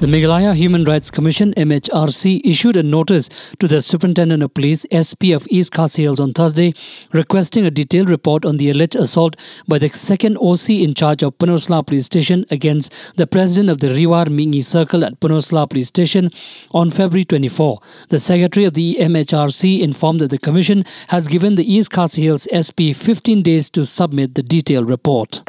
The Meghalaya Human Rights Commission MHRC issued a notice to the Superintendent of Police SP of East Khasi Hills on Thursday requesting a detailed report on the alleged assault by the second OC in charge of Pynursla Police Station against the president of the Riwar Mihngi Circle at Pynursla Police Station on February 24. The secretary of the MHRC informed that the commission has given the East Khasi Hills SP 15 days to submit the detailed report.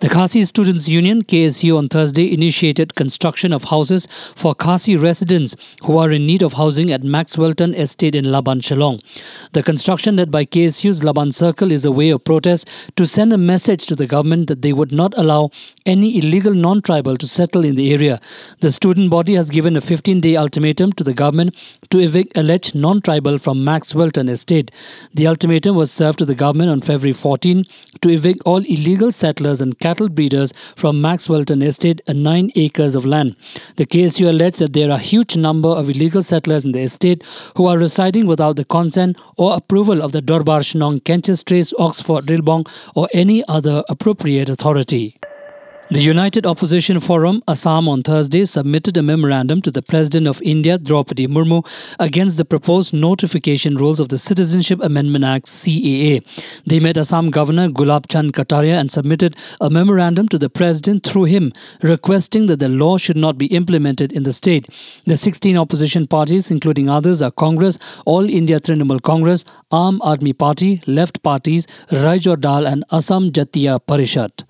The Khasi Students Union KSU on Thursday initiated construction of houses for Khasi residents who are in need of housing at Maxwellton Estate in Laban Shillong. The construction led by KSU's Laban Circle is a way of protest to send a message to the government that they would not allow any illegal non-tribal to settle in the area. The student body has given a 15-day ultimatum to the government to evict alleged non-tribal from Maxwellton Estate. The ultimatum was served to the government on February 14 to evict all illegal settlers and cattle breeders from Maxwellton Estate, a 9 acres of land. The KSU alleges that there are a huge number of illegal settlers in the estate who are residing without the consent or approval of the Dorbar Shnong, Kench's Trace, Oxford, Rilbong, or any other appropriate authority. The United Opposition Forum, Assam, on Thursday submitted a memorandum to the President of India, Draupadi Murmu, against the proposed notification rules of the Citizenship Amendment Act, CAA. They met Assam Governor Gulab Chand Kataria and submitted a memorandum to the President through him, requesting that the law should not be implemented in the state. The 16 opposition parties, including others, are Congress, All India Trinamool Congress, Aam Aadmi Party, Left Parties, Raijor Dal, and Assam Jatiya Parishad.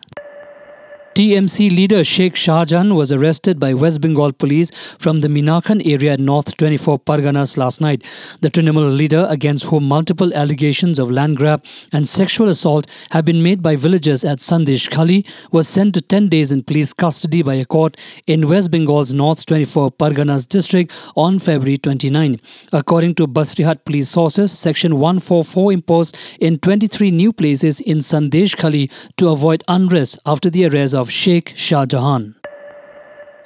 TMC leader Sheikh Shahjahan was arrested by West Bengal police from the Minakhan area at North 24 Parganas last night. The Trinamool leader, against whom multiple allegations of land grab and sexual assault have been made by villagers at Sandeshkhali, was sent to 10 days in police custody by a court in West Bengal's North 24 Parganas district on February 29. According to Basirhat police sources, Section 144 imposed in 23 new places in Sandeshkhali to avoid unrest after the arrest of of Sheikh Shahjahan.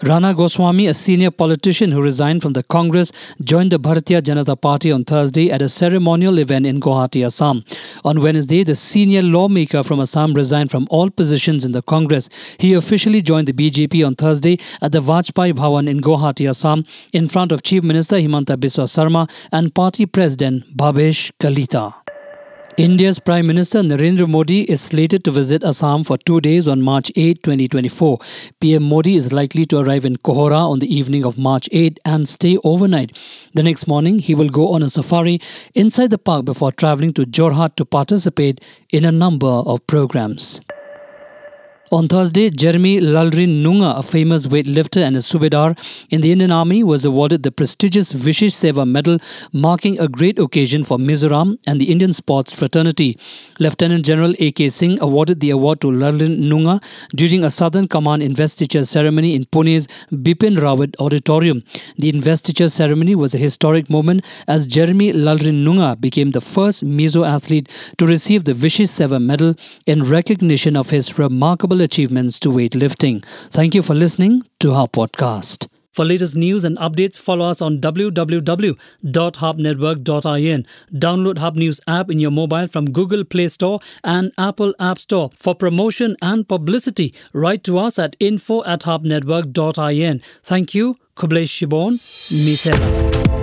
Rana Goswami, a senior politician who resigned from the Congress, joined the Bharatiya Janata Party on Thursday at a ceremonial event in Guwahati, Assam. On Wednesday, the senior lawmaker from Assam resigned from all positions in the Congress. He officially joined the BJP on Thursday at the Vajpayee Bhawan in Guwahati, Assam, in front of Chief Minister Himanta Biswa Sarma and Party President Bhabesh Kalita. India's Prime Minister Narendra Modi is slated to visit Assam for two days on March 8, 2024. PM Modi is likely to arrive in Kohora on the evening of March 8 and stay overnight. The next morning, he will go on a safari inside the park before traveling to Jorhat to participate in a number of programs. On Thursday, Jeremy Lalrinnunga, a famous weightlifter and a subedar in the Indian Army, was awarded the prestigious Vishesh Seva Medal, marking a great occasion for Mizoram and the Indian sports fraternity. Lieutenant General A.K. Singh awarded the award to Lalrin Nunga during a Southern Command investiture ceremony in Pune's Bipin Rawat Auditorium. The investiture ceremony was a historic moment as Jeremy Lalrinnunga became the first Mizo athlete to receive the Vishesh Seva Medal in recognition of his remarkable achievements to weightlifting. Thank you for listening to our podcast. For latest news and updates, follow us on www.hubnetwork.in. Download Hub News app in your mobile from Google Play Store and Apple App Store. For promotion and publicity, write to us at info at hubnetwork.in. Thank you. Khublei Shibun, Mithela.